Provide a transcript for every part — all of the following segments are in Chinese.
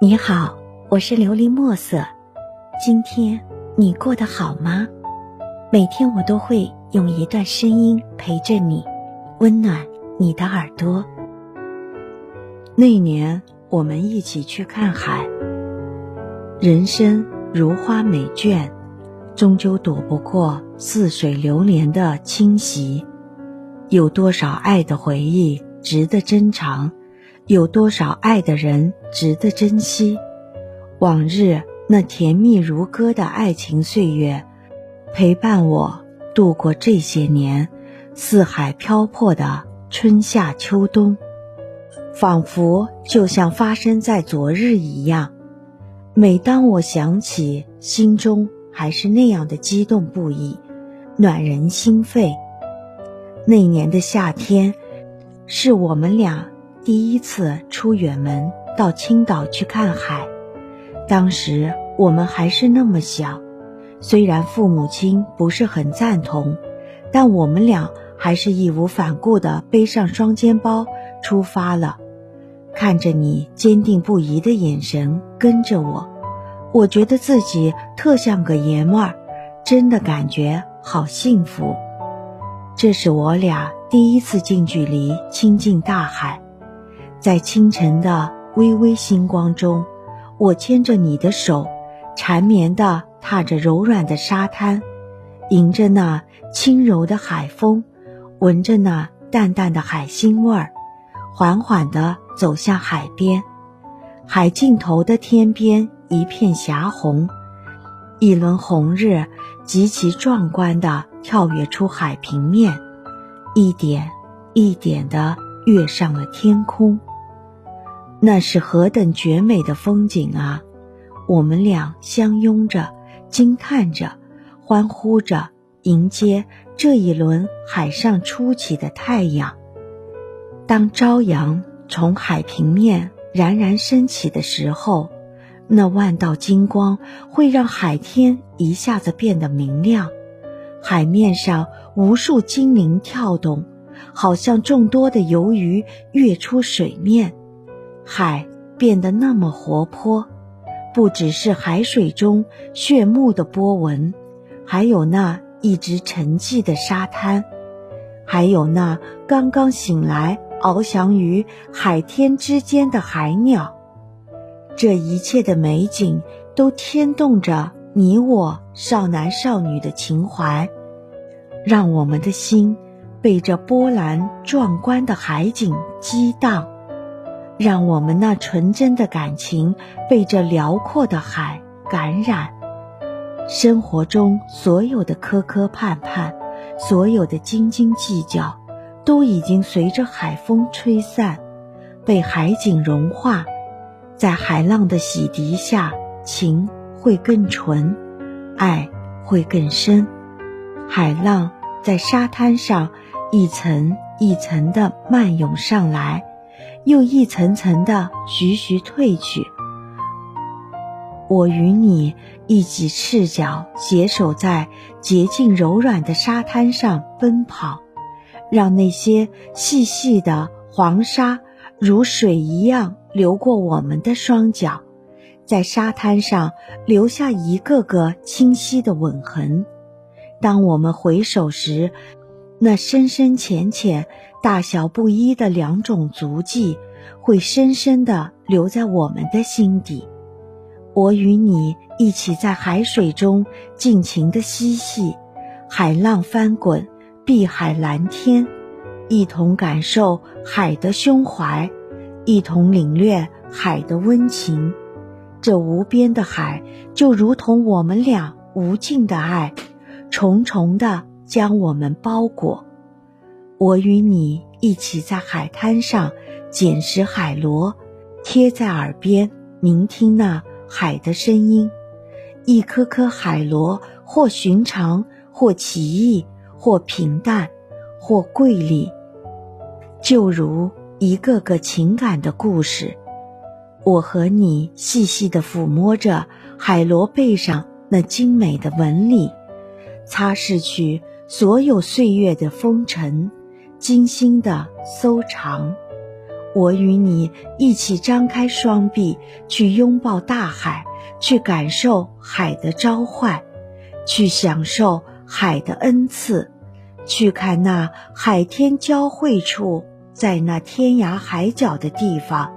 你好，我是琉璃墨色。今天你过得好吗？每天我都会用一段声音陪着你，温暖你的耳朵。那年我们一起去看海。人生如花美眷，终究躲不过似水流年的侵袭。有多少爱的回忆值得珍藏？有多少爱的人值得珍惜？往日那甜蜜如歌的爱情岁月，陪伴我度过这些年四海漂泊的春夏秋冬，仿佛就像发生在昨日一样。每当我想起，心中还是那样的激动不已，暖人心肺。那年的夏天，是我们俩。第一次出远门到青岛去看海，当时我们还是那么小，虽然父母亲不是很赞同，但我们俩还是义无反顾地背上双肩包出发了。看着你坚定不移的眼神跟着我，我觉得自己特像个爷们儿，真的感觉好幸福。这是我俩第一次近距离亲近大海。在清晨的微微星光中，我牵着你的手，缠绵地踏着柔软的沙滩，迎着那轻柔的海风，闻着那淡淡的海腥味儿，缓缓地走向海边。海尽头的天边一片霞红，一轮红日极其壮观地跳跃出海平面，一点一点地跃上了天空。那是何等绝美的风景啊！我们俩相拥着，惊叹着，欢呼着，迎接这一轮海上初起的太阳。当朝阳从海平面冉冉升起的时候，那万道金光会让海天一下子变得明亮。海面上无数精灵跳动，好像众多的游鱼跃出水面。海变得那么活泼，不只是海水中炫目的波纹，还有那一直沉寂的沙滩，还有那刚刚醒来翱翔于海天之间的海鸟。这一切的美景都牵动着你我少男少女的情怀，让我们的心被这波澜壮观的海景激荡。让我们那纯真的感情被这辽阔的海感染，生活中所有的磕磕绊绊，所有的斤斤计较，都已经随着海风吹散，被海景融化。在海浪的洗涤下，情会更纯，爱会更深。海浪在沙滩上一层一层的漫涌上来。又一层层的徐徐褪去。我与你一起赤脚携手在洁净柔软的沙滩上奔跑，让那些细细的黄沙如水一样流过我们的双脚，在沙滩上留下一个个清晰的吻痕。当我们回首时，那深深浅浅。大小不一的两种足迹，会深深地留在我们的心底。我与你一起在海水中尽情地嬉戏，海浪翻滚，碧海蓝天，一同感受海的胸怀，一同领略海的温情。这无边的海，就如同我们俩无尽的爱，重重的将我们包裹。我与你一起在海滩上捡拾海螺，贴在耳边聆听那海的声音。一颗颗海螺，或寻常，或奇异，或平淡，或瑰丽，就如一个个情感的故事。我和你细细地抚摸着海螺背上那精美的纹理，擦拭去所有岁月的风尘。精心的收藏，我与你一起张开双臂，去拥抱大海，去感受海的召唤，去享受海的恩赐，去看那海天交汇处，在那天涯海角的地方，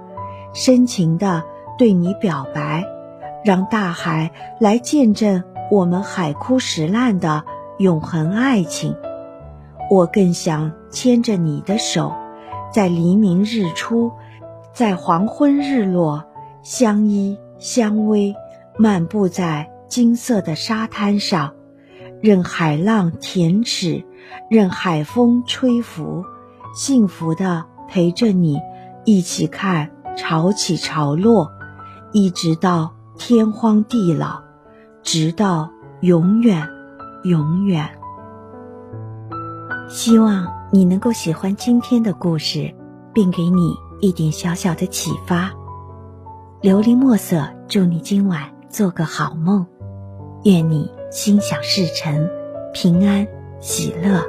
深情的对你表白，让大海来见证我们海枯石烂的永恒爱情。我更想牵着你的手。在黎明日出，在黄昏日落，相依相偎，漫步在金色的沙滩上，任海浪舔舐，任海风吹拂，幸福的陪着你，一起看潮起潮落，一直到天荒地老，直到永远，永远。希望。你能够喜欢今天的故事，并给你一点小小的启发。琉璃墨色，祝你今晚做个好梦，愿你心想事成，平安喜乐。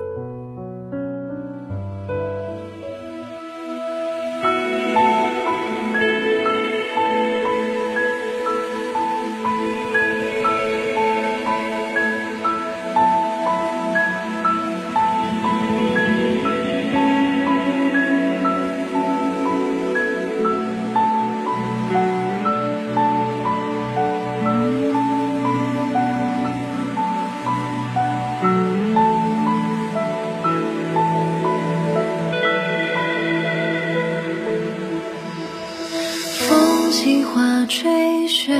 花吹雪，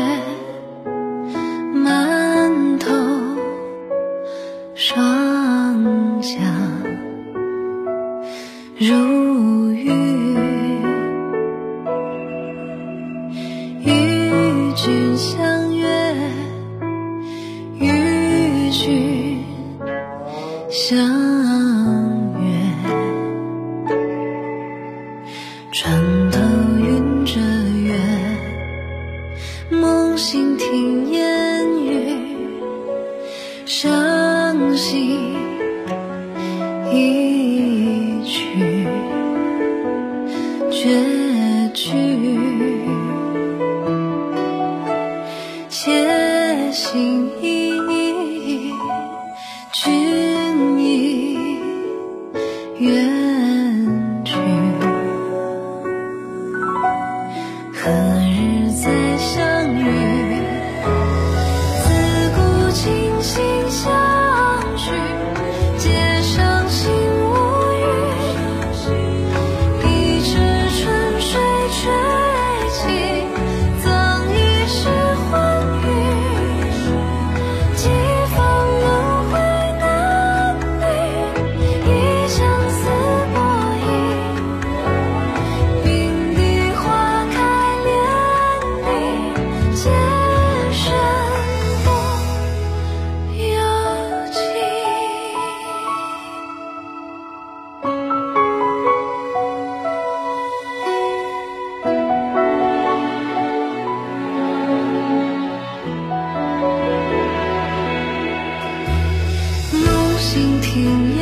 满头霜降如雨，与君相听烟雨，伤心一一